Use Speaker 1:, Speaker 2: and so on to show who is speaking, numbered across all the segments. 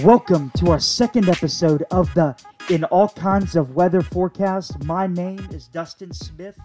Speaker 1: Welcome to our second episode of the In All Kinds of Weather Forecast. My name is Dustin Smith,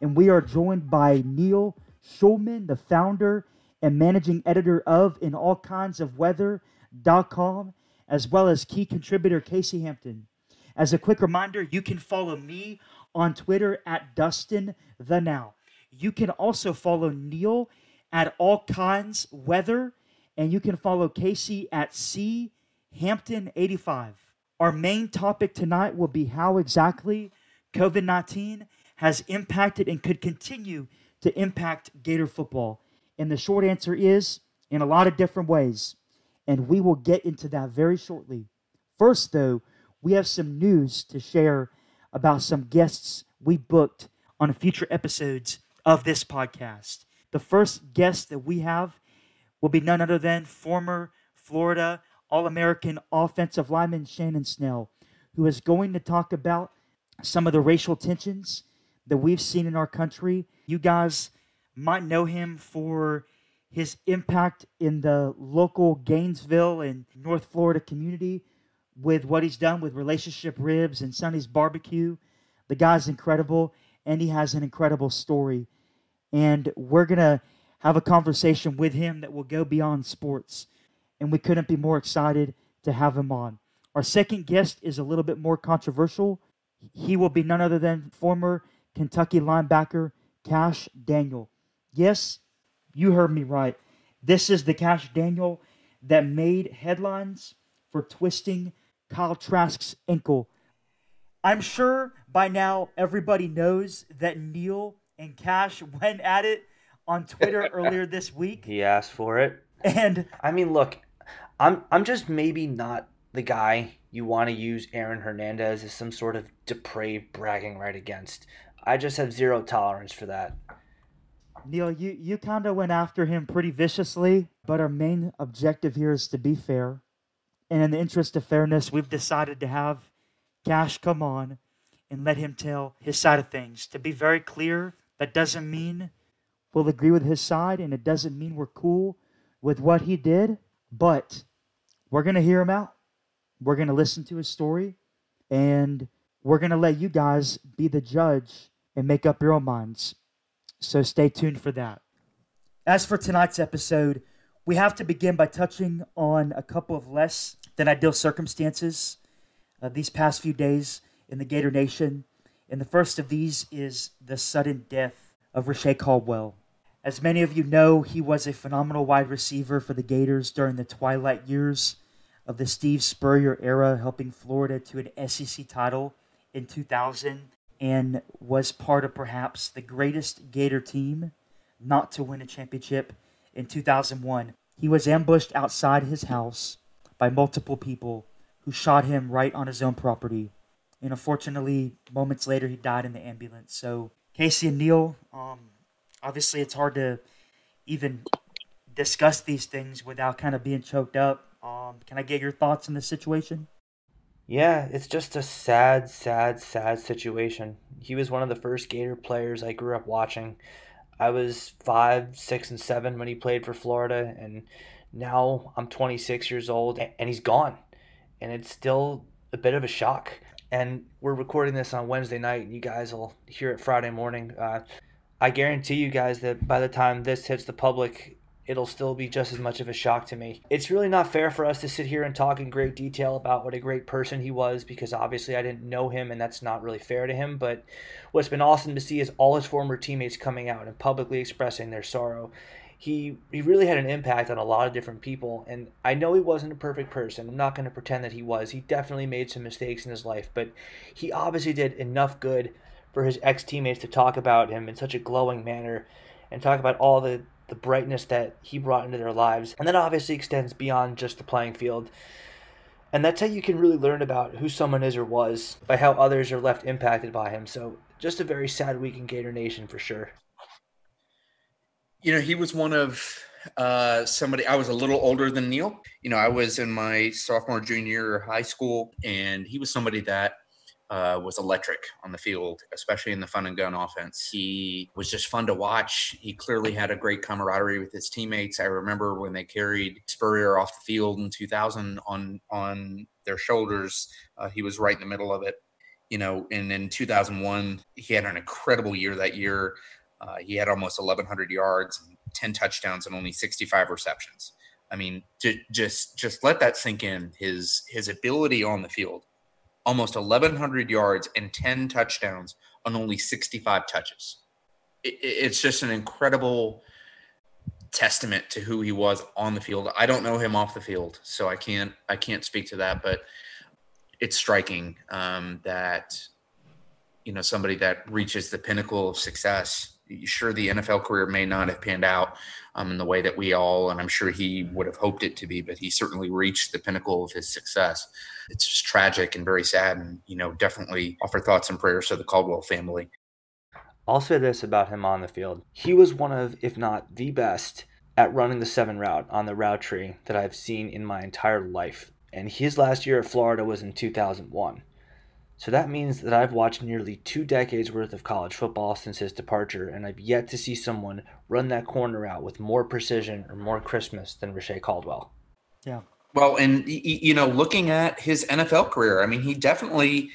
Speaker 1: and we are joined by Neil Schulman, the founder and managing editor of In All Kinds of Weather.com, as well as key contributor Casey Hampton. As a quick reminder, you can follow me on Twitter at Dustin the Now. You can also follow Neil at All Kinds Weather, and you can follow Casey at C Hampton 85. Our main topic tonight will be how exactly COVID 19 has impacted and could continue to impact Gator football. And the short answer is in a lot of different ways. And we will get into that very shortly. First, though, we have some news to share about some guests we booked on future episodes of this podcast. The first guest that we have will be none other than former Florida all American offensive lineman Shannon Snell, who is going to talk about some of the racial tensions that we've seen in our country. You guys might know him for his impact in the local Gainesville and North Florida community with what he's done with Relationship Ribs and Sonny's Barbecue. The guy's incredible, and he has an incredible story. And we're going to have a conversation with him that will go beyond sports and we couldn't be more excited to have him on. Our second guest is a little bit more controversial. He will be none other than former Kentucky linebacker Kash Daniel. Yes, you heard me right. This is the Kash Daniel that made headlines for twisting Kyle Trask's ankle. I'm sure by now everybody knows that Neil and Kash went at it on Twitter earlier this week.
Speaker 2: He asked for it.
Speaker 1: And
Speaker 2: I mean, look, I'm I'm just maybe not the guy you want to use Aaron Hernandez as some sort of depraved bragging right against. I just have zero tolerance for that.
Speaker 1: Neil, you, you kind of went after him pretty viciously, but our main objective here is to be fair. And in the interest of fairness, we've decided to have Kash come on and let him tell his side of things. To be very clear, that doesn't mean we'll agree with his side, and it doesn't mean we're cool with what he did, but we're going to hear him out. We're going to listen to his story, and we're going to let you guys be the judge and make up your own minds. So stay tuned for that. As for tonight's episode, we have to begin by touching on a couple of less than ideal circumstances uh, these past few days in the Gator Nation. And the first of these is the sudden death of Reche Caldwell. As many of you know, he was a phenomenal wide receiver for the Gators during the twilight years of the Steve Spurrier era, helping Florida to an SEC title in 2000, and was part of perhaps the greatest Gator team not to win a championship in 2001. He was ambushed outside his house by multiple people who shot him right on his own property. And unfortunately, moments later, he died in the ambulance. So, Casey and Neil, um, obviously it's hard to even discuss these things without kind of being choked up. Um, can I get your thoughts on this situation?
Speaker 2: Yeah, it's just a sad, sad, sad situation. He was one of the first Gator players I grew up watching. I was five, six, and seven when he played for Florida, and now I'm 26 years old, and he's gone. And it's still a bit of a shock. And we're recording this on Wednesday night, and you guys will hear it Friday morning. Uh, I guarantee you guys that by the time this hits the public, it'll still be just as much of a shock to me. It's really not fair for us to sit here and talk in great detail about what a great person he was because obviously I didn't know him and that's not really fair to him. But what's been awesome to see is all his former teammates coming out and publicly expressing their sorrow. He, he really had an impact on a lot of different people, and I know he wasn't a perfect person. I'm not going to pretend that he was. He definitely made some mistakes in his life, but he obviously did enough good for his ex teammates to talk about him in such a glowing manner and talk about all the, the brightness that he brought into their lives. And that obviously extends beyond just the playing field. And that's how you can really learn about who someone is or was by how others are left impacted by him. So just a very sad week in Gator Nation for sure.
Speaker 3: You know, he was one of uh, somebody I was a little older than Neil. You know, I was in my sophomore, junior high school, and he was somebody that uh, was electric on the field, especially in the fun and gun offense. He was just fun to watch. He clearly had a great camaraderie with his teammates. I remember when they carried Spurrier off the field in 2000 on on their shoulders. Uh, he was right in the middle of it. You know, and in 2001, he had an incredible year that year. Uh, he had almost 1,100 yards, 10 touchdowns, and only 65 receptions. I mean, to, just just let that sink in. His his ability on the field almost 1,100 yards and 10 touchdowns on only 65 touches. It's just an incredible testament to who he was on the field. I don't know him off the field, so I can't I can't speak to that, but it's striking um, that you know somebody that reaches the pinnacle of success. Sure, the NFL career may not have panned out um, in the way that we all, and I'm sure he would have hoped it to be, but he certainly reached the pinnacle of his success it's just tragic and very sad. And, you know, definitely offer thoughts and prayers to the Caldwell family.
Speaker 2: I'll say this about him on the field. He was one of, if not the best, at running the seven route on the route tree that I've seen in my entire life. And his last year at Florida was in 2001. So that means that I've watched nearly two decades worth of college football since his departure, and I've yet to see someone run that corner out with more precision or more Christmas than Reche Caldwell.
Speaker 1: Yeah.
Speaker 3: Well, and you know, looking at his NFL career, I mean, he definitely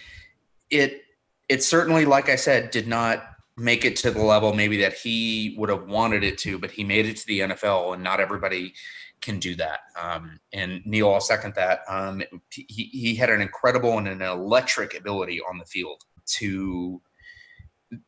Speaker 3: it it certainly, like I said, did not make it to the level maybe that he would have wanted it to, but he made it to the NFL, and not everybody can do that. Um, and Neil, I'll second that. Um, he, he had an incredible and an electric ability on the field to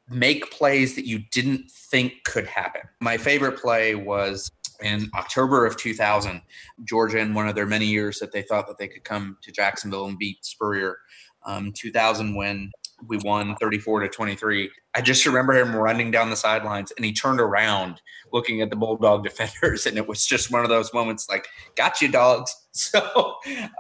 Speaker 3: make plays that you didn't think could happen. My favorite play was in October of 2000, Georgia, in one of their many years that they thought that they could come to Jacksonville and beat Spurrier. Um, 2000, when we won 34 to 23. I just remember him running down the sidelines and he turned around looking at the Bulldog defenders. And it was just one of those moments like, got you, dogs. So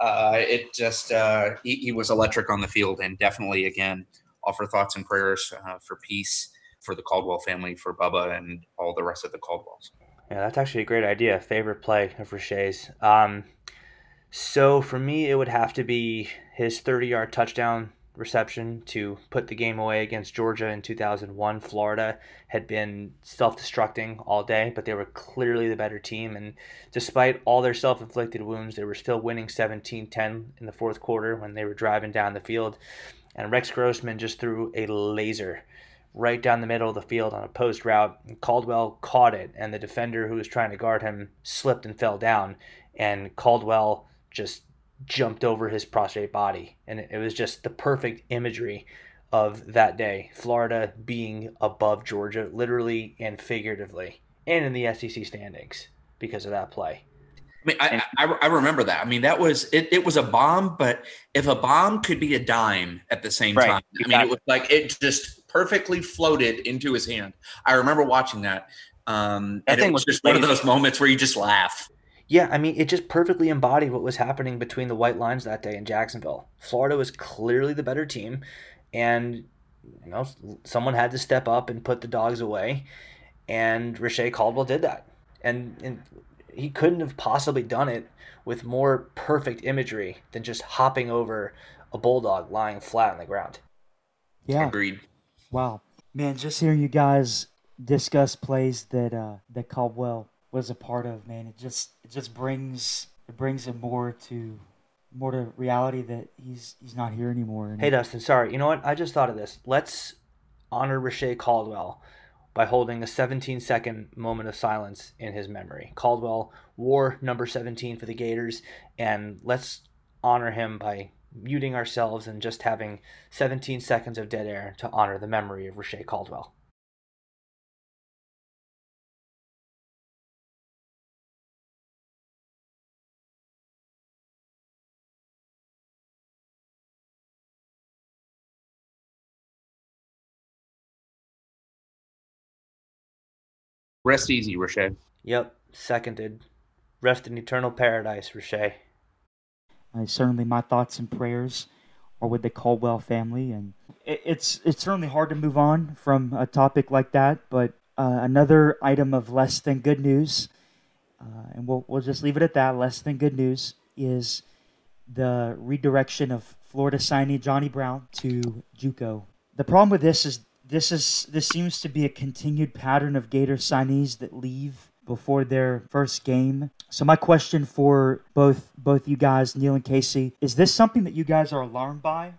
Speaker 3: uh, it just, uh, he, he, was electric on the field and definitely, again, offer thoughts and prayers uh, for peace for the Caldwell family, for Bubba, and all the rest of the Caldwells.
Speaker 2: Yeah, that's actually a great idea. Favorite play of Reche's. Um, so for me, it would have to be his 30 yard touchdown reception to put the game away against Georgia in 2001. Florida had been self destructing all day, but they were clearly the better team. And despite all their self inflicted wounds, they were still winning 17 10 in the fourth quarter when they were driving down the field. And Rex Grossman just threw a laser right down the middle of the field on a post route. Caldwell caught it, and the defender who was trying to guard him slipped and fell down. And Caldwell just jumped over his prostrate body. And it was just the perfect imagery of that day. Florida being above Georgia, literally and figuratively, and in the SEC standings because of that play.
Speaker 3: I mean, I, I, I, remember that. I mean, that was it. It was a bomb, but if a bomb could be a dime at the same right, time, I mean, it was like it just perfectly floated into his hand. I remember watching that. Um, that thing was, was just one of those moments where you just laugh.
Speaker 2: Yeah, I mean, it just perfectly embodied what was happening between the white lines that day in Jacksonville. Florida was clearly the better team, and you know, someone had to step up and put the dogs away, and Reche Caldwell did that, and, and he couldn't have possibly done it with more perfect imagery than just hopping over a bulldog lying flat on the ground.
Speaker 3: Yeah, agreed.
Speaker 1: Wow, man! Just hearing you guys discuss plays that uh, that Caldwell was a part of, man, it just it just brings it brings him more to more to reality that he's he's not here anymore.
Speaker 2: Hey, Dustin, sorry. You know what? I just thought of this. Let's honor Reche Caldwell by holding a 17 second moment of silence in his memory. Caldwell wore number 17 for the Gators, and let's honor him by muting ourselves and just having 17 seconds of dead air to honor the memory of Reche Caldwell.
Speaker 3: Rest easy, Reche.
Speaker 2: Yep, seconded. Rest in eternal paradise, Reche.
Speaker 1: Uh, certainly, my thoughts and prayers are with the Caldwell family, and it, it's it's certainly hard to move on from a topic like that. But uh, another item of less than good news, uh, and we'll we'll just leave it at that. Less than good news is the redirection of Florida signee Johnny Brown to JUCO. The problem with this is this is this seems to be a continued pattern of Gator signees that leave before their first game. So my question for both both you guys, Neil and Casey, is this something that you guys are alarmed by?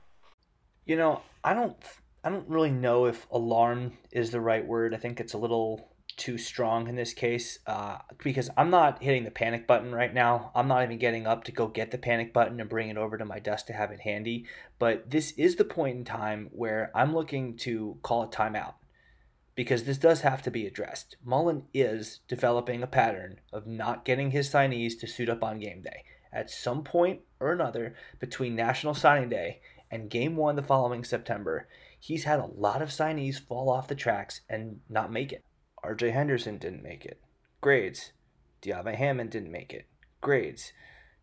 Speaker 2: You know, I don't I don't really know if alarm is the right word. I think it's a little too strong in this case uh, because I'm not hitting the panic button right now. I'm not even getting up to go get the panic button and bring it over to my desk to have it handy. But this is the point in time where I'm looking to call a timeout because this does have to be addressed. Mullen is developing a pattern of not getting his signees to suit up on game day. At some point or another between National Signing Day and game one the following September, he's had a lot of signees fall off the tracks and not make it. RJ Henderson didn't make it. Grades. D'Ave Hammond didn't make it. Grades.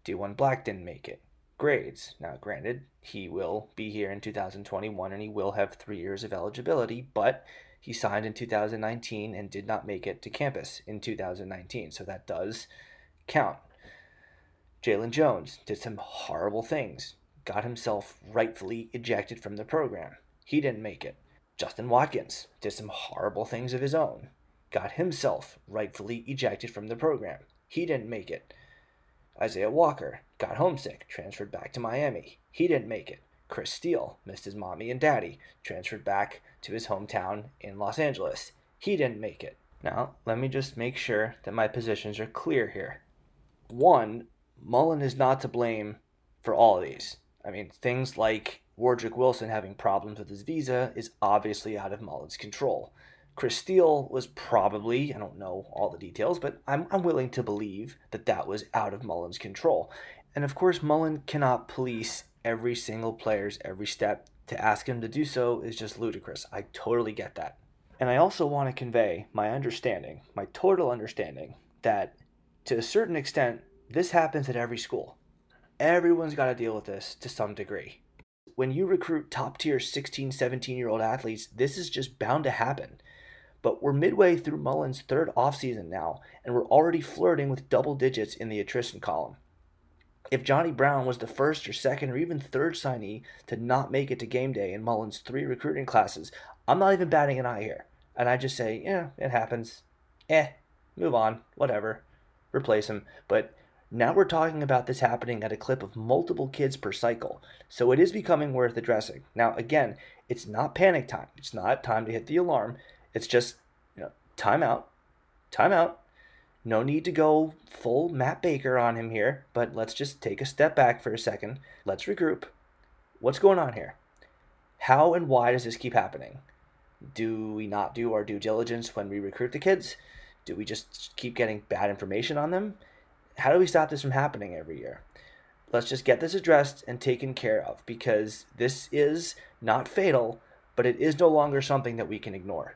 Speaker 2: Diwun Black didn't make it. Grades. Now, granted, he will be here in 2021 and he will have three years of eligibility, but he signed in 2019 and did not make it to campus in 2019, so that does count. Jalen Jones did some horrible things, got himself rightfully ejected from the program. He didn't make it. Justin Watkins did some horrible things of his own got himself rightfully ejected from the program. He didn't make it. Isaiah Walker got homesick, transferred back to Miami. He didn't make it. Chris Steele missed his mommy and daddy, transferred back to his hometown in Los Angeles. He didn't make it. Now, let me just make sure that my positions are clear here. One, Mullen is not to blame for all of these. I mean, things like Wardrick Wilson having problems with his visa is obviously out of Mullen's control. Chris Steele was probably, I don't know all the details, but I'm, I'm willing to believe that that was out of Mullen's control. And of course, Mullen cannot police every single player's every step. To ask him to do so is just ludicrous. I totally get that. And I also want to convey my understanding, my total understanding, that to a certain extent, this happens at every school. Everyone's got to deal with this to some degree. When you recruit top tier 16, 17 year old athletes, this is just bound to happen. But we're midway through Mullen's third offseason now, and we're already flirting with double digits in the attrition column. If Johnny Brown was the first or second or even third signee to not make it to game day in Mullen's three recruiting classes, I'm not even batting an eye here. And I just say, yeah, it happens. Eh, move on, whatever. Replace him. But now we're talking about this happening at a clip of multiple kids per cycle, so it is becoming worth addressing. Now, again, it's not panic time. It's not time to hit the alarm. It's just, you know, timeout, timeout. No need to go full Matt Baker on him here, but let's just take a step back for a second. Let's regroup. What's going on here? How and why does this keep happening? Do we not do our due diligence when we recruit the kids? Do we just keep getting bad information on them? How do we stop this from happening every year? Let's just get this addressed and taken care of because this is not fatal, but it is no longer something that we can ignore.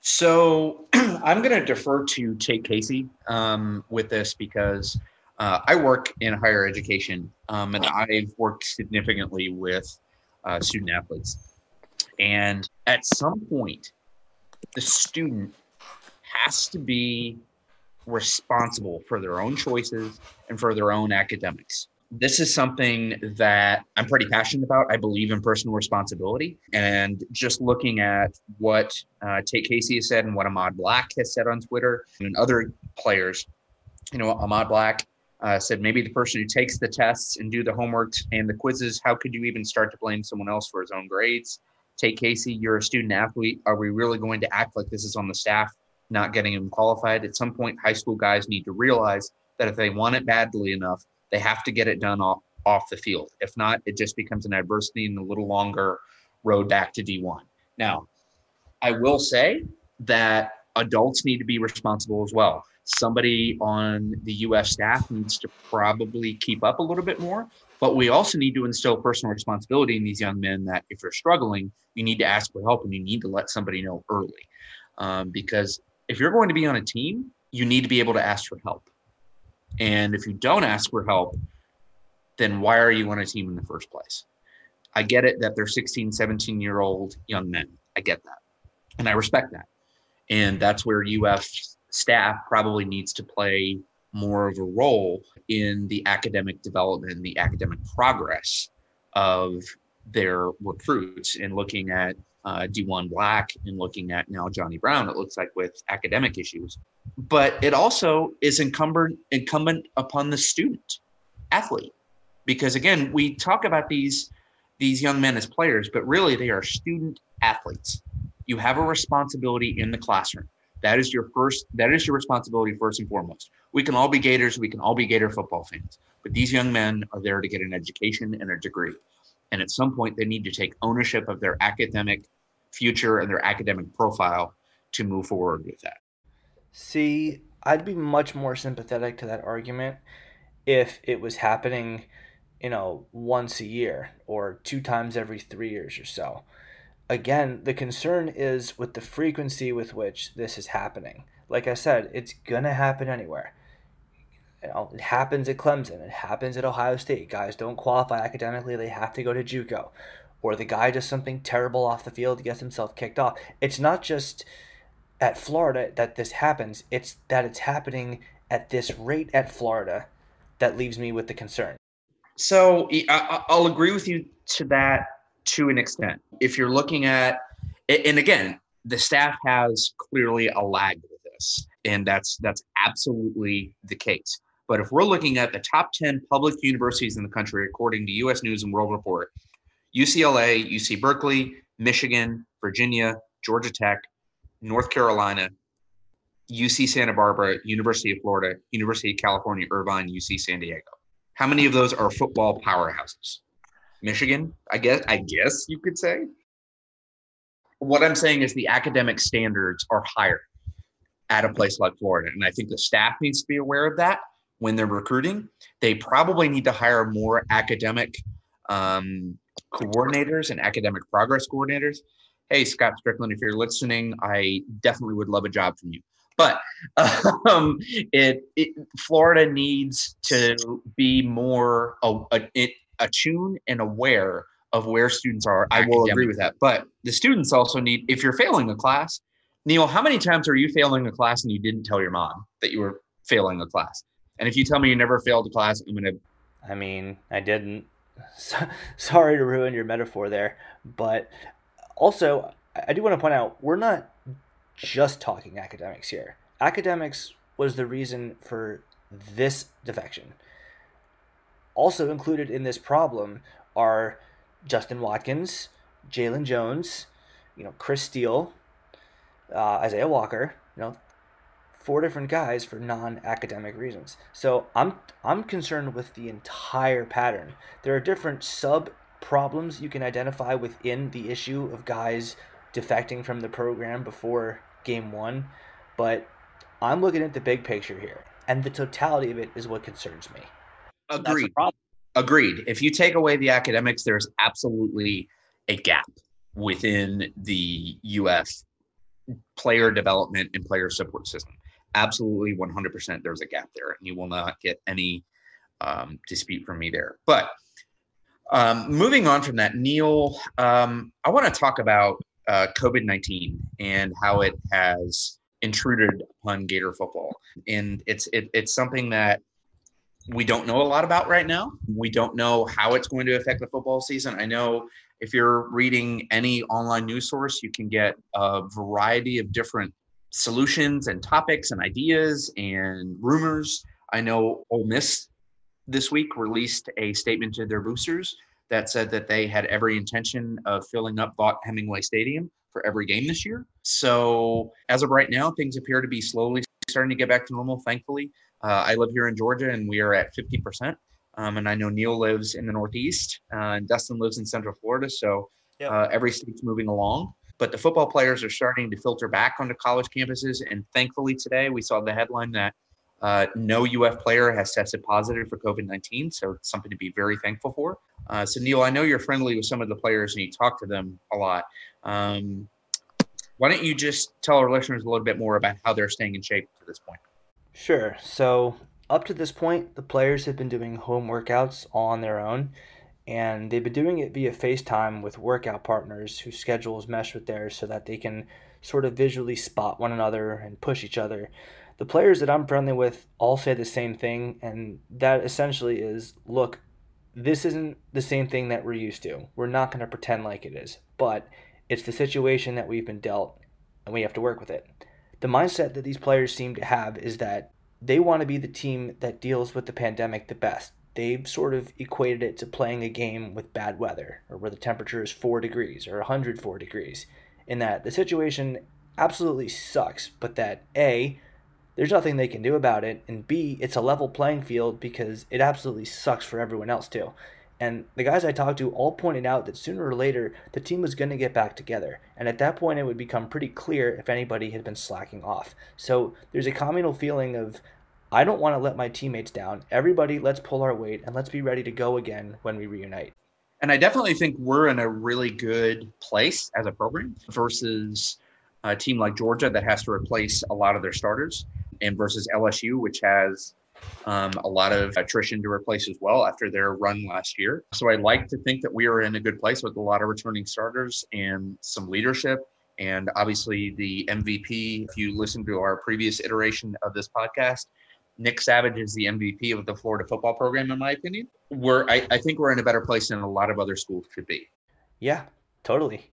Speaker 3: So I'm going to defer to Tate Casey um, with this because uh, I work in higher education um, and I've worked significantly with uh, student athletes. And at some point, the student has to be responsible for their own choices and for their own academics this is something that I'm pretty passionate about. I believe in personal responsibility. And just looking at what uh, Tate Casey has said and what Ahmad Black has said on Twitter and other players, you know, Ahmad Black uh, said maybe the person who takes the tests and do the homework and the quizzes, how could you even start to blame someone else for his own grades? Tate Casey, you're a student athlete. Are we really going to act like this is on the staff, not getting them qualified? At some point, high school guys need to realize that if they want it badly enough, they have to get it done off, off the field. If not, it just becomes an adversity and a little longer road back to D1. Now, I will say that adults need to be responsible as well. Somebody on the UF staff needs to probably keep up a little bit more, but we also need to instill personal responsibility in these young men that if you're struggling, you need to ask for help and you need to let somebody know early. Um, because if you're going to be on a team, you need to be able to ask for help. And if you don't ask for help, then why are you on a team in the first place? I get it that they're 16, 17 year old young men. I get that. And I respect that. And that's where UF staff probably needs to play more of a role in the academic development, the academic progress of their recruits and looking at uh, Diwun Black and looking at now Johnny Brown, it looks like with academic issues. But it also is incumbent incumbent upon the student athlete. Because again, we talk about these these young men as players, but really they are student athletes. You have a responsibility in the classroom. That is your first that is your responsibility first and foremost. We can all be Gators, we can all be Gator football fans, but these young men are there to get an education and a degree. And at some point, they need to take ownership of their academic future and their academic profile to move forward with that.
Speaker 2: See, I'd be much more sympathetic to that argument if it was happening, you know, once a year or two times every three years or so. Again, the concern is with the frequency with which this is happening. Like I said, it's going to happen anywhere. You know, it happens at Clemson. It happens at Ohio State. Guys don't qualify academically. They have to go to JUCO. Or the guy does something terrible off the field, gets himself kicked off. It's not just at Florida that this happens. It's that it's happening at this rate at Florida that leaves me with the concern.
Speaker 3: So I'll agree with you to that to an extent. If you're looking at, and again, the staff has clearly a lag with this, and that's that's absolutely the case. But if we're looking at the top 10 public universities in the country, according to US News and World Report, UCLA, UC Berkeley, Michigan, Virginia, Georgia Tech, North Carolina, UC Santa Barbara, University of Florida, University of California, Irvine, UC San Diego. How many of those are football powerhouses? Michigan, I guess I guess you could say. What I'm saying is the academic standards are higher at a place like Florida. And I think the staff needs to be aware of that when they're recruiting. They probably need to hire more academic um, coordinators and academic progress coordinators. Hey, Scott Stricklin, if you're listening, I definitely would love a job from you. But um, it, it, Florida needs to be more attuned and aware of where students are. I will agree with that. But the students also need, if you're failing a class, Neil, how many times are you failing a class and you didn't tell your mom that you were failing a class? And if you tell me you never failed a class, I'm to.
Speaker 2: I mean, I didn't. So, sorry to ruin your metaphor there. But also, I do want to point out we're not just talking academics here. Academics was the reason for this defection. Also included in this problem are Justin Watkins, Jalen Jones, you know, Chris Steele, uh, Isaiah Walker, you know, four different guys for non-academic reasons. So I'm I'm concerned with the entire pattern. There are different sub problems you can identify within the issue of guys defecting from the program before game 1, but I'm looking at the big picture here, and the totality of it is what concerns me.
Speaker 3: Agreed. Agreed. If you take away the academics, there's absolutely a gap within the UF player development and player support system. Absolutely 100% there's a gap there, and you will not get any um, dispute from me there. But um, moving on from that, Neil, um, I want to talk about uh, COVID 19 and how it has intruded upon Gator football. And it's, it, it's something that we don't know a lot about right now. We don't know how it's going to affect the football season. I know if you're reading any online news source, you can get a variety of different solutions and topics and ideas and rumors. I know Ole Miss this week released a statement to their boosters that said that they had every intention of filling up Vaught Hemingway Stadium for every game this year. So as of right now, things appear to be slowly starting to get back to normal, thankfully. Uh, I live here in Georgia and we are at 50%. Um, and I know Neil lives in the Northeast uh, and Dustin lives in Central Florida. So yep. uh, every state's moving along. But the football players are starting to filter back onto college campuses. And thankfully, today we saw the headline that uh, no UF player has tested positive for COVID 19. So it's something to be very thankful for. Uh, so, Neil, I know you're friendly with some of the players and you talk to them a lot. Um, why don't you just tell our listeners a little bit more about how they're staying in shape to this point?
Speaker 2: Sure. So, up to this point, the players have been doing home workouts on their own, and they've been doing it via FaceTime with workout partners whose schedules mesh with theirs so that they can sort of visually spot one another and push each other. The players that I'm friendly with all say the same thing, and that essentially is look, this isn't the same thing that we're used to. We're not going to pretend like it is, but it's the situation that we've been dealt and we have to work with it. The mindset that these players seem to have is that they want to be the team that deals with the pandemic the best. They've sort of equated it to playing a game with bad weather or where the temperature is 4 degrees or 104 degrees. In that the situation absolutely sucks, but that A, there's nothing they can do about it, and B, it's a level playing field because it absolutely sucks for everyone else too. And the guys I talked to all pointed out that sooner or later the team was going to get back together. And at that point, it would become pretty clear if anybody had been slacking off. So there's a communal feeling of, I don't want to let my teammates down. Everybody, let's pull our weight and let's be ready to go again when we reunite.
Speaker 3: And I definitely think we're in a really good place as a program versus a team like Georgia that has to replace a lot of their starters, and versus LSU, which has um, a lot of attrition to replace as well after their run last year. So I like to think that we are in a good place with a lot of returning starters and some leadership. And obviously, the MVP, if you listen to our previous iteration of this podcast, Nick Savage is the MVP of the Florida football program, in my opinion. We're, I, I think we're in a better place than a lot of other schools could be.
Speaker 2: Yeah, totally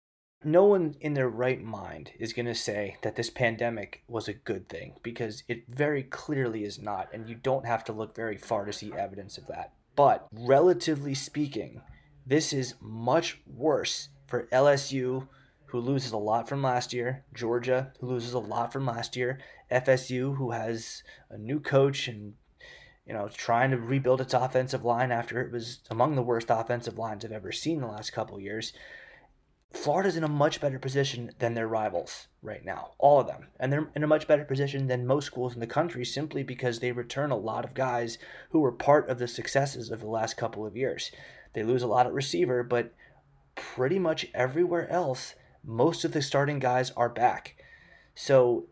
Speaker 2: no one in their right mind is going to say that this pandemic was a good thing because it very clearly is not, and you don't have to look very far to see evidence of that. But relatively speaking, this is much worse for LSU, who loses a lot from last year, Georgia, who loses a lot from last year, FSU, who has a new coach and you know, trying to rebuild its offensive line after it was among the worst offensive lines I've ever seen the last couple years. Florida's in a much better position than their rivals right now, all of them. And they're in a much better position than most schools in the country simply because they return a lot of guys who were part of the successes of the last couple of years. They lose a lot at receiver, but pretty much everywhere else, most of the starting guys are back. So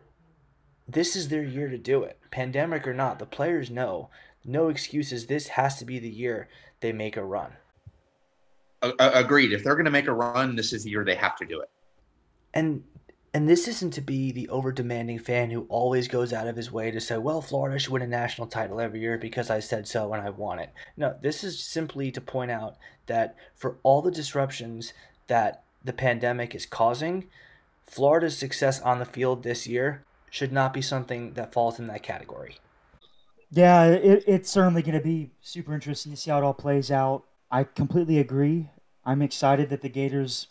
Speaker 2: this is their year to do it. Pandemic or not, the players know. No excuses. This has to be the year they make a run
Speaker 3: agreed. If they're going to make a run, this is the year they have to do it.
Speaker 2: And and this isn't to be the over demanding fan who always goes out of his way to say, well, Florida should win a national title every year because I said so and I want it. No, this is simply to point out that for all the disruptions that the pandemic is causing, Florida's success on the field this year should not be something that falls in that category.
Speaker 1: Yeah, it, it's certainly going to be super interesting to see how it all plays out. I completely agree. I'm excited that the Gators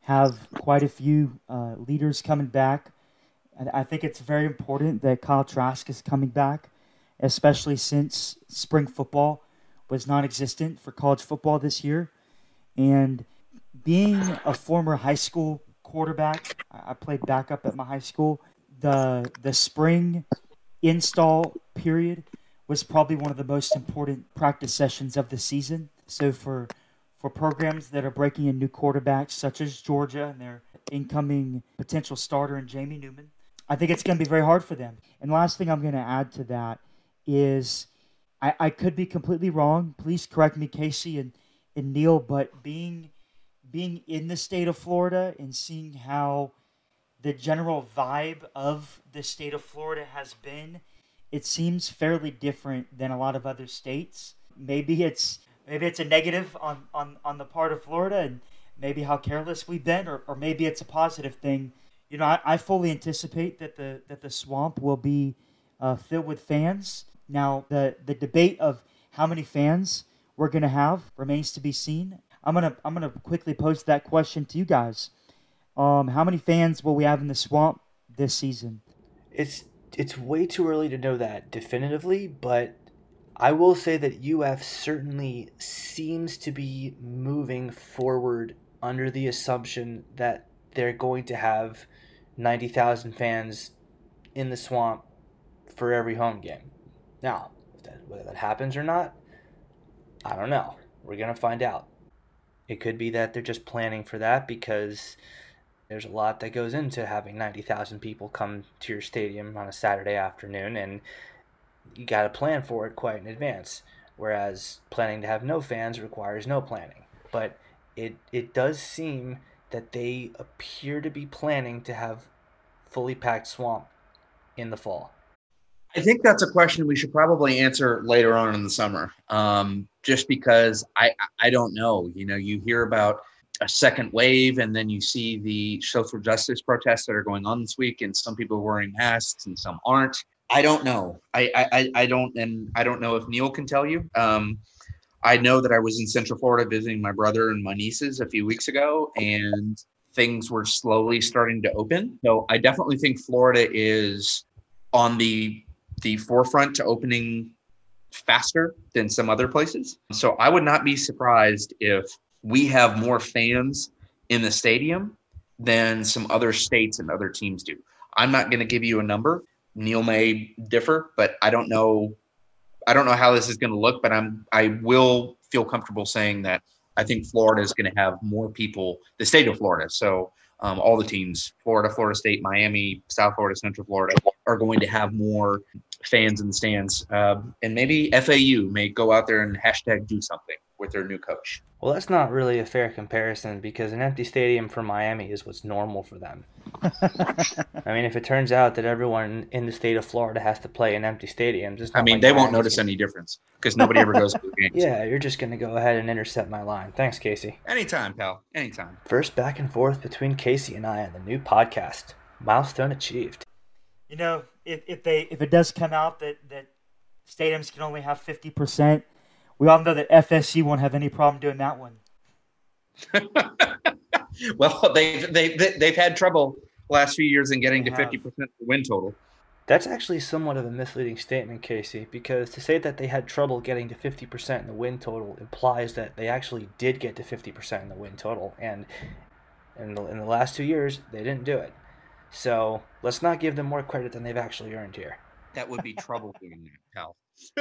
Speaker 1: have quite a few uh, leaders coming back. And I think it's very important that Kyle Trask is coming back, especially since spring football was non existent for college football this year. And being a former high school quarterback, I played backup at my high school. The the spring install period was probably one of the most important practice sessions of the season. So for for programs that are breaking in new quarterbacks, such as Georgia and their incoming potential starter in Jamie Newman. I think it's going to be very hard for them. And last thing I'm going to add to that is I, I could be completely wrong. Please correct me, Casey and, and Neil, but being being in the state of Florida and seeing how the general vibe of the state of Florida has been, it seems fairly different than a lot of other states. Maybe it's maybe it's a negative on, on, on the part of Florida and maybe how careless we've been, or, or maybe it's a positive thing. You know, I, I fully anticipate that the that the swamp will be uh, filled with fans. Now, the the debate of how many fans we're gonna have remains to be seen. I'm gonna I'm gonna quickly pose that question to you guys. Um, how many fans will we have in the swamp this season?
Speaker 2: It's it's way too early to know that definitively, but I will say that UF certainly seems to be moving forward under the assumption that they're going to have 90,000 fans in the swamp for every home game. Now, whether that happens or not, I don't know. We're going to find out. It could be that they're just planning for that because there's a lot that goes into having 90,000 people come to your stadium on a Saturday afternoon and you got to plan for it quite in advance. Whereas planning to have no fans requires no planning. But it it does seem that they appear to be planning to have fully packed swamp in the fall.
Speaker 3: I think that's a question we should probably answer later on in the summer. Um, just because I I don't know. You know, you hear about a second wave, and then you see the social justice protests that are going on this week, and some people are wearing masks and some aren't. I don't know. I I, I don't, and I don't know if Neil can tell you. Um, I know that I was in Central Florida visiting my brother and my nieces a few weeks ago, and things were slowly starting to open. So I definitely think Florida is on the the forefront to opening faster than some other places. So I would not be surprised if we have more fans in the stadium than some other states and other teams do. I'm not going to give you a number. Neil may differ, but I don't know. I don't know how this is going to look, but I'm I will feel comfortable saying that I think Florida is going to have more people. The state of Florida, so um, all the teams, Florida, Florida State, Miami, South Florida, Central Florida, are going to have more fans in the stands. Uh, and maybe FAU may go out there and hashtag do something with their new coach.
Speaker 2: Well, that's not really a fair comparison because an empty stadium for Miami is what's normal for them. I mean, if it turns out that everyone in the state of Florida has to play in empty stadiums,
Speaker 3: I mean, like they won't notice any difference because nobody ever goes to the games.
Speaker 2: Yeah, you're just going to go ahead and intercept my line. Thanks, Casey.
Speaker 3: Anytime, pal. Anytime.
Speaker 2: First back and forth between Casey and I on the new podcast. Milestone achieved.
Speaker 1: You know, if, if they if it does come out that that stadiums can only have fifty percent, we all know that FSU won't have any problem doing that one.
Speaker 3: well, they've they, they've had trouble last few years in getting they to fifty percent win total.
Speaker 2: That's actually somewhat of a misleading statement, Casey, because to say that they had trouble getting to 50% in the win total implies that they actually did get to 50% in the win total. And in the, in the last two years, they didn't do it. So let's not give them more credit than they've actually earned here.
Speaker 3: That would be trouble doing that, pal.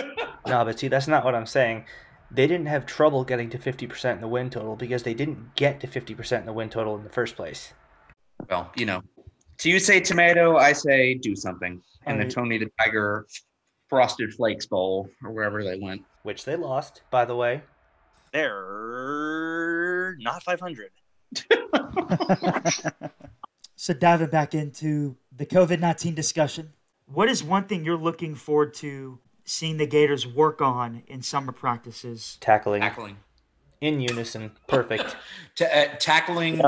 Speaker 2: no, but see, that's not what I'm saying. They didn't have trouble getting to 50% in the win total because they didn't get to 50% in the win total in the first place.
Speaker 3: Well, you know, so you say tomato, I say do something. And the Tony the Tiger Frosted Flakes Bowl or wherever they went.
Speaker 2: Which they lost, by the way.
Speaker 4: They're not 500.
Speaker 1: so diving back into the COVID 19 discussion, what is one thing you're looking forward to seeing the Gators work on in summer practices?
Speaker 2: Tackling.
Speaker 3: Tackling.
Speaker 2: In unison. Perfect.
Speaker 3: T- uh, tackling,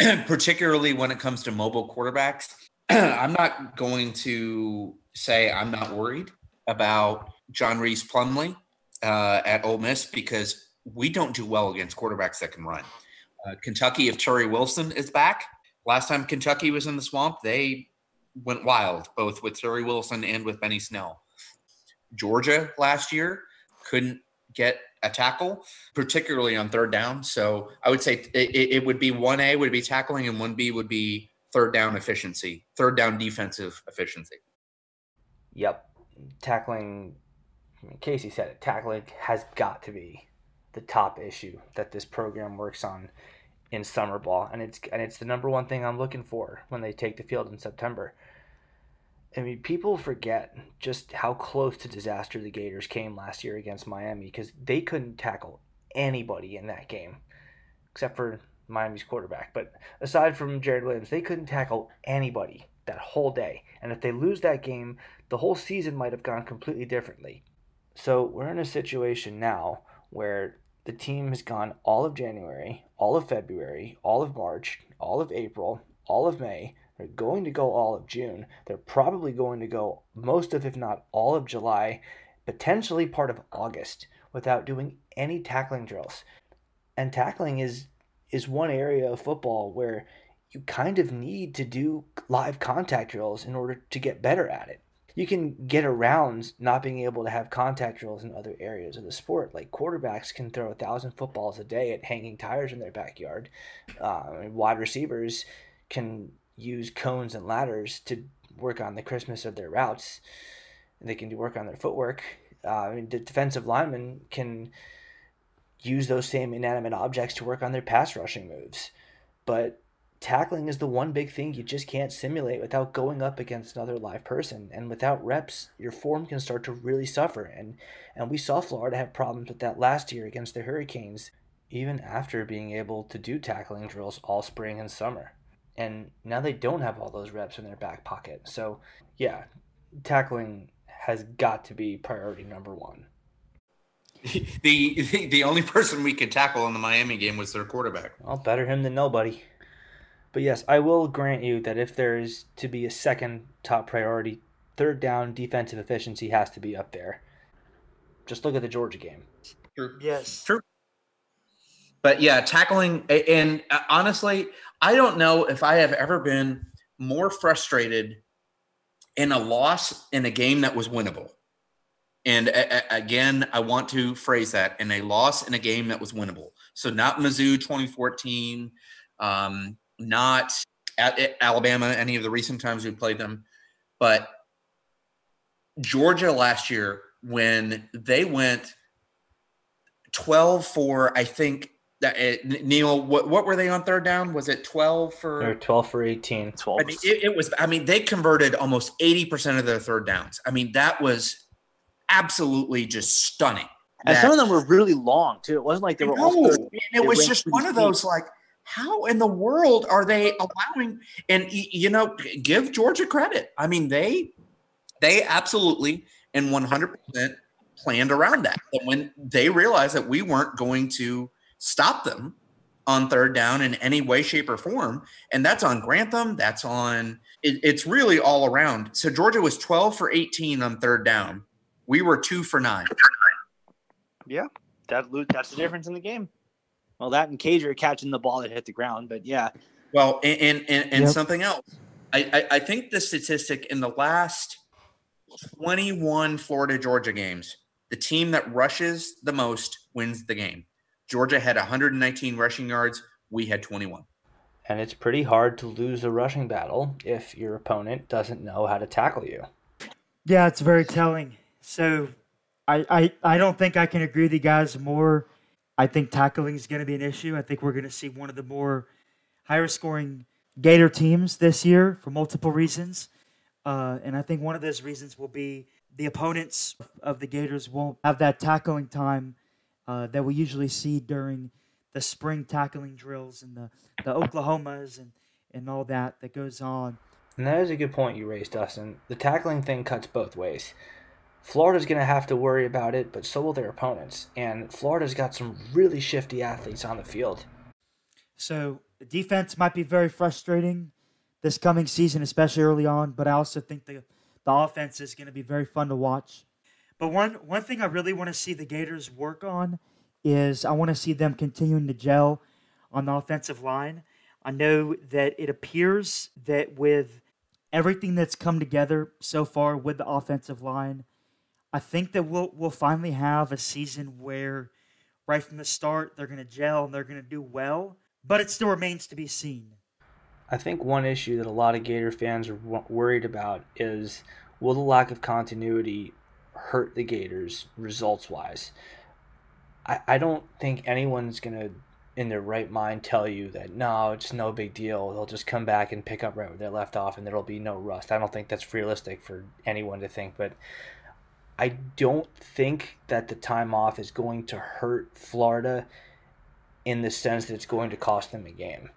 Speaker 3: yeah. particularly when it comes to mobile quarterbacks. I'm not going to say I'm not worried about John Rhys Plumlee uh, at Ole Miss because we don't do well against quarterbacks that can run. Uh, Kentucky, if Terry Wilson is back, last time Kentucky was in the swamp, they went wild, both with Terry Wilson and with Benny Snell. Georgia last year couldn't get a tackle, particularly on third down. So I would say it, it would be 1A would be tackling and 1B would be third down efficiency, third down defensive efficiency.
Speaker 2: Yep. Tackling, I mean, Casey said it, tackling has got to be the top issue that this program works on in summer ball. And it's, and it's the number one thing I'm looking for when they take the field in September. I mean, people forget just how close to disaster the Gators came last year against Miami because they couldn't tackle anybody in that game except for Miami's quarterback. But aside from Jarren Williams, they couldn't tackle anybody that whole day. And if they lose that game, the whole season might have gone completely differently. So we're in a situation now where the team has gone all of January, all of February, all of March, all of April, all of May they're going to go all of June. They're probably going to go most of, if not all of July, potentially part of August without doing any tackling drills. And tackling is is one area of football where you kind of need to do live contact drills in order to get better at it. You can get around not being able to have contact drills in other areas of the sport. Like quarterbacks can throw a thousand footballs a day at hanging tires in their backyard. Uh, wide receivers can use cones and ladders to work on the Christmas of their routes. They can do work on their footwork. Uh, I mean, the defensive linemen can use those same inanimate objects to work on their pass rushing moves. But tackling is the one big thing you just can't simulate without going up against another live person. And without reps, your form can start to really suffer. And and we saw Florida have problems with that last year against the Hurricanes, even after being able to do tackling drills all spring and summer and now they don't have all those reps in their back pocket. So, yeah, tackling has got to be priority number one.
Speaker 3: The, the the only person we could tackle in the Miami game was their quarterback.
Speaker 2: Well, better him than nobody. But yes, I will grant you that if there is to be a second top priority, third down defensive efficiency has to be up there. Just look at the Georgia game.
Speaker 3: True.
Speaker 1: Yes.
Speaker 3: True. But yeah, tackling and uh, honestly, I don't know if I have ever been more frustrated in a loss in a game that was winnable. And a- again, I want to phrase that in a loss in a game that was winnable. So not Mizzou 2014, um, not at Alabama, any of the recent times we played them, but Georgia last year when they went 12 for, I think that eh, it, Neil, what, what were they on third down? Was it 12 for?
Speaker 2: They're 12 for 18.
Speaker 4: 12.
Speaker 3: I mean, it, it was. I mean, they converted almost eighty percent of their third downs. I mean, that was absolutely just stunning.
Speaker 4: and
Speaker 3: That-
Speaker 4: some of them were really long too. It wasn't like they were all.
Speaker 3: No,
Speaker 4: third-
Speaker 3: and
Speaker 4: they
Speaker 3: it was just one of
Speaker 4: deep.
Speaker 3: those like, how in the world are they allowing? And you know, give Georgia credit. I mean, they they absolutely and one hundred percent planned around that. And when they realized that we weren't going to stop them on third down in any way, shape, or form, and that's on Grantham. That's on. It, it's really all around. So Georgia was twelve for eighteen on third down. We were two for nine.
Speaker 4: That that's the difference in the game. Well, that and Cager catching the ball that hit the ground, but yeah,
Speaker 3: Well, and and, and, and
Speaker 1: Yep.
Speaker 3: something else. I, I I think the statistic in the last twenty one Florida Georgia games, the team that rushes the most wins the game. Georgia had 119 rushing yards. We had 21.
Speaker 2: And it's pretty hard to lose a rushing battle if your opponent doesn't know how to tackle you.
Speaker 1: Yeah, it's very telling. So I, I, I don't think I can agree with you guys more. I think tackling is going to be an issue. I think we're going to see one of the more higher scoring Gator teams this year for multiple reasons. Uh, and I think one of those reasons will be the opponents of the Gators won't have that tackling time uh, that we usually see during the spring tackling drills and the, the Oklahomas and, and all that that goes on.
Speaker 2: And that is a good point you raised, Dustin. The tackling thing cuts both ways. Florida's going to have to worry about it, but so will their opponents. And Florida's got some really shifty athletes on the field.
Speaker 1: So the defense might be very frustrating this coming season, especially early on. But I also think the the offense is going to be very fun to watch. But one one thing I really want to see the Gators work on is I want to see them continuing to gel on the offensive line. I know that it appears that with everything that's come together so far with the offensive line, I think that we'll we'll finally have a season where right from the start they're going to gel and they're going to do well. But it still remains to be seen.
Speaker 2: I think one issue that a lot of Gator fans are worried about is will the lack of continuity hurt the Gators results wise? I, I don't think anyone's going to, in their right mind, tell you that no, it's no big deal. They'll just come back and pick up right where they left off and there'll be no rust. I don't think that's realistic for anyone to think, but I don't think that the time off is going to hurt Florida in the sense that it's going to cost them a game.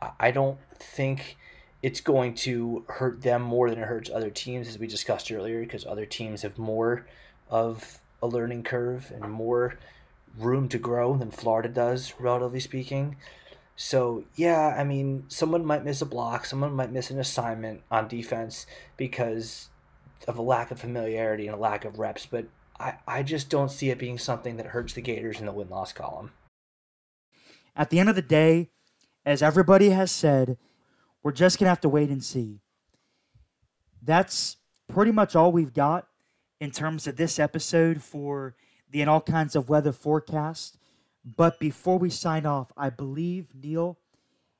Speaker 2: I- I don't think it's going to hurt them more than it hurts other teams, as we discussed earlier, because other teams have more of a learning curve and more room to grow than Florida does, relatively speaking. So, yeah, I mean, someone might miss a block, someone might miss an assignment on defense because of a lack of familiarity and a lack of reps, but I, I just don't see it being something that hurts the Gators in the win loss column.
Speaker 1: At the end of the day, as everybody has said, we're just going to have to wait and see. That's pretty much all we've got in terms of this episode for the All Kinds of Weather forecast. But before we sign off, I believe Neil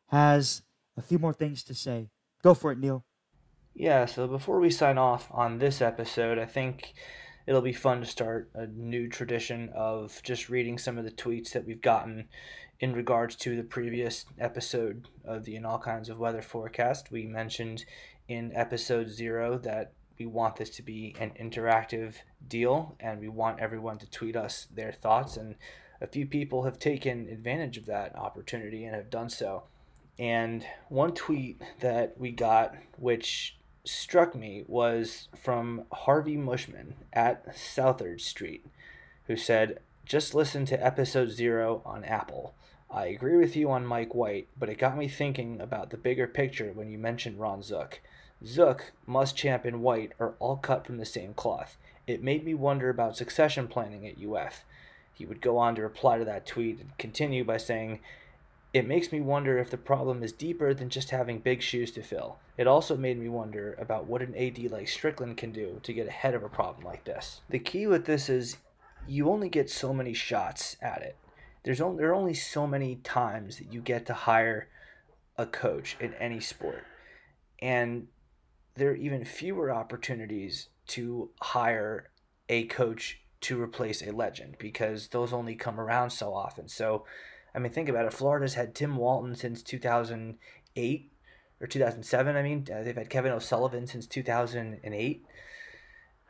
Speaker 1: has a few more things to say. Go for it, Neil.
Speaker 2: Yeah, so before we sign off on this episode, I think it'll be fun to start a new tradition of just reading some of the tweets that we've gotten in regards to the previous episode of the In All Kinds of Weather forecast. We mentioned in episode zero that we want this to be an interactive deal and we want everyone to tweet us their thoughts. And a few people have taken advantage of that opportunity and have done so. And one tweet that we got, which struck me was from Harvey Mushman at Southard Street, who said, Just listen to episode zero on Apple. I agree with you on Mike White, but it got me thinking about the bigger picture when you mentioned Ron Zook. Zook, Muschamp, and White are all cut from the same cloth. It made me wonder about succession planning at UF. He would go on to reply to that tweet and continue by saying, It makes me wonder if the problem is deeper than just having big shoes to fill. It also made me wonder about what an AD like Stricklin can do to get ahead of a problem like this. The key with this is you only get so many shots at it there's only there are only so many times that you get to hire a coach in any sport, and there are even fewer opportunities to hire a coach to replace a legend because those only come around so often. So, I mean, think about it. Florida's had Tim Walton since 2008 or 2007. I mean, uh, they've had Kevin O'Sullivan since 2008.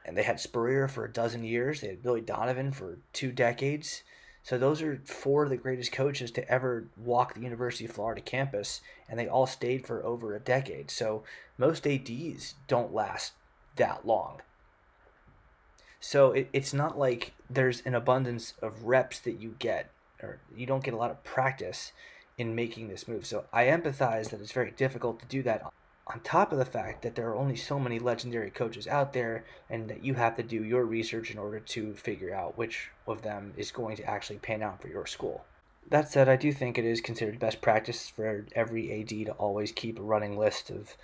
Speaker 2: And they had Spurrier for a dozen years. They had Billy Donovan for two decades. So those are four of the greatest coaches to ever walk the University of Florida campus, and they all stayed for over a decade. So most ADs don't last that long. So it, it's not like there's an abundance of reps that you get, or you don't get a lot of practice in making this move. So I empathize that it's very difficult to do that on top of the fact that there are only so many legendary coaches out there and that you have to do your research in order to figure out which of them is going to actually pan out for your school. That said, I do think it is considered best practice for every AD to always keep a running list of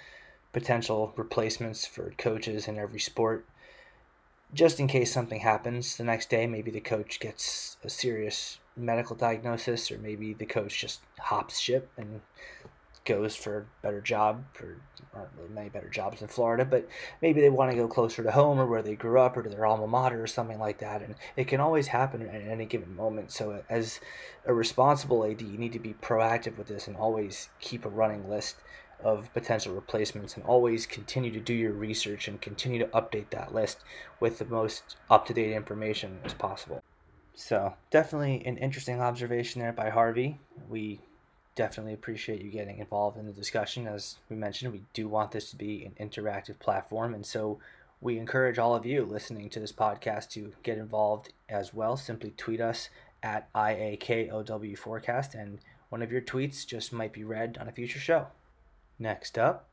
Speaker 2: potential replacements for coaches in every sport. Just in case something happens the next day, maybe the coach gets a serious medical diagnosis, or maybe the coach just hops ship and goes for a better job for really many better jobs in Florida, but maybe they want to go closer to home or where they grew up or to their alma mater or something like that. And it can always happen at any given moment. So, as a responsible AD, you need to be proactive with this and always keep a running list of potential replacements and always continue to do your research and continue to update that list with the most up to date information as possible. So, definitely an interesting observation there by Harvey. We definitely appreciate you getting involved in the discussion. As we mentioned, we do want this to be an interactive platform, and so we encourage all of you listening to this podcast to get involved as well. Simply tweet us at IAKOW Forecast, and one of your tweets just might be read on a future show. Next up,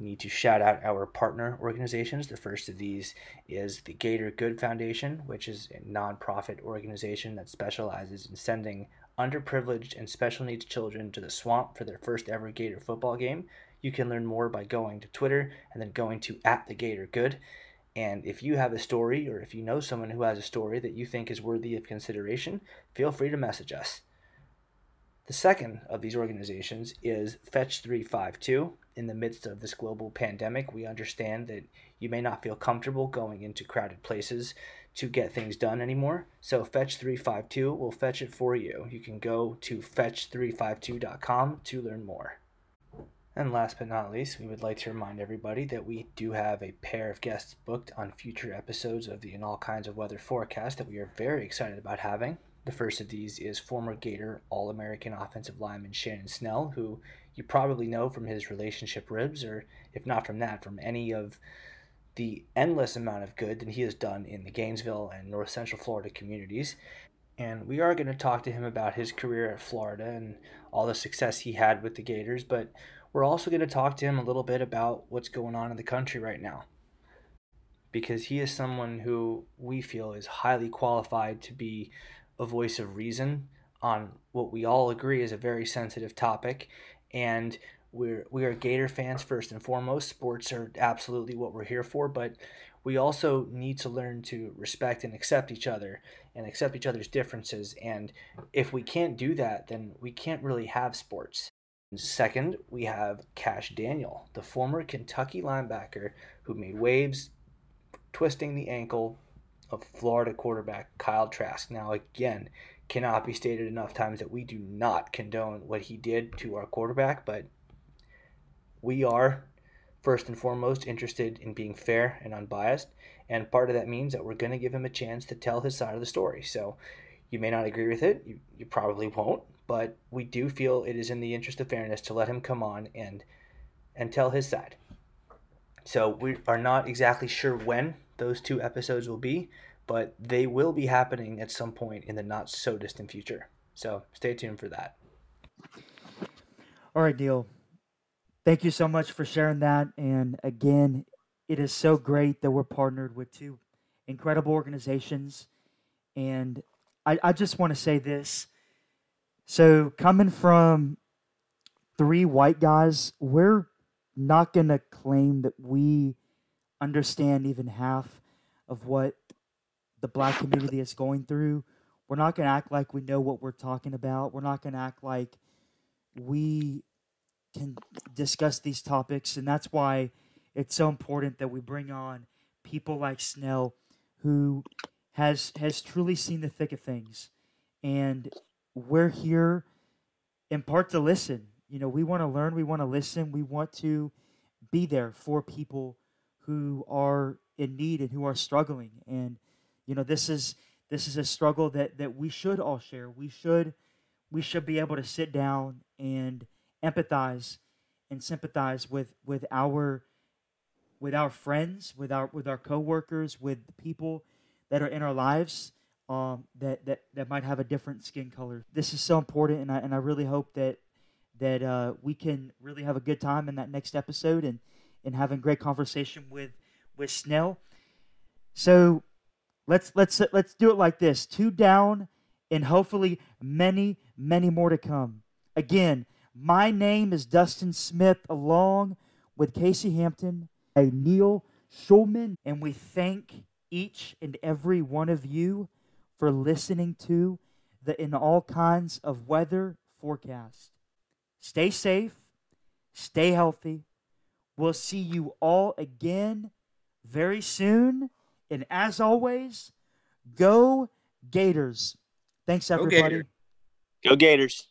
Speaker 2: we need to shout out our partner organizations. The first of these is the Gator Good Foundation, which is a nonprofit organization that specializes in sending underprivileged and special needs children to the swamp for their first ever Gator football game. You can learn more by going to Twitter and then going to at the Gator Good. And if you have a story or if you know someone who has a story that you think is worthy of consideration, feel free to message us. The second of these organizations is Fetch 352. In the midst of this global pandemic, we understand that you may not feel comfortable going into crowded places to get things done anymore. So Fetch 352 will fetch it for you. You can go to fetch352.com to learn more. And last but not least, we would like to remind everybody that we do have a pair of guests booked on future episodes of the In All Kinds of Weather forecast that we are very excited about having. The first of these is former Gator All American offensive lineman Shannon Snell, who you probably know from his relationship ribs, or if not from that, from any of the endless amount of good that he has done in the Gainesville and North Central Florida communities. And we are going to talk to him about his career at Florida and all the success he had with the Gators, but we're also going to talk to him a little bit about what's going on in the country right now. Because he is someone who we feel is highly qualified to be a voice of reason on what we all agree is a very sensitive topic. And we're we are Gator fans first and foremost. Sports are absolutely what we're here for, but we also need to learn to respect and accept each other and accept each other's differences. And if we can't do that, then we can't really have sports. Second, we have Kash Daniel, the former Kentucky linebacker who made waves twisting the ankle of Florida quarterback Kyle Trask. Now, again, cannot be stated enough times that we do not condone what he did to our quarterback, but we are first and foremost interested in being fair and unbiased. And part of that means that we're going to give him a chance to tell his side of the story. So you may not agree with it, you, you probably won't, but we do feel it is in the interest of fairness to let him come on and and tell his side. So we are not exactly sure when those two episodes will be, but they will be happening at some point in the not so distant future. So stay tuned for that.
Speaker 1: All right, Neil. Thank you so much for sharing that. And again, it is so great that we're partnered with two incredible organizations. And I, I just want to say this. So, coming from three white guys, we're not going to claim that we understand even half of what the black community is going through. We're not going to act like we know what we're talking about. We're not going to act like we can discuss these topics. And that's why it's so important that we bring on people like Snell who has has truly seen the thick of things. And we're here in part to listen. You know, we want to learn, we want to listen, we want to be there for people who are in need and who are struggling. And you know, this is this is a struggle that that we should all share. We should we should be able to sit down and empathize and sympathize with with our with our friends, with our with our coworkers, with people that are in our lives um, that that that might have a different skin color. This is so important, and I and I really hope that that uh, we can really have a good time in that next episode and and having great conversation with with Snell. So let's let's let's do it like this: two down, and hopefully many many more to come. Again, my name is Dustin Smith, along with Casey Hampton, a Neil Schulman, and we thank each and every one of you for listening to the In All Kinds of Weather forecast. Stay safe, stay healthy. We'll see you all again very soon. And as always, go Gators. Thanks, everybody.
Speaker 4: Go Gators.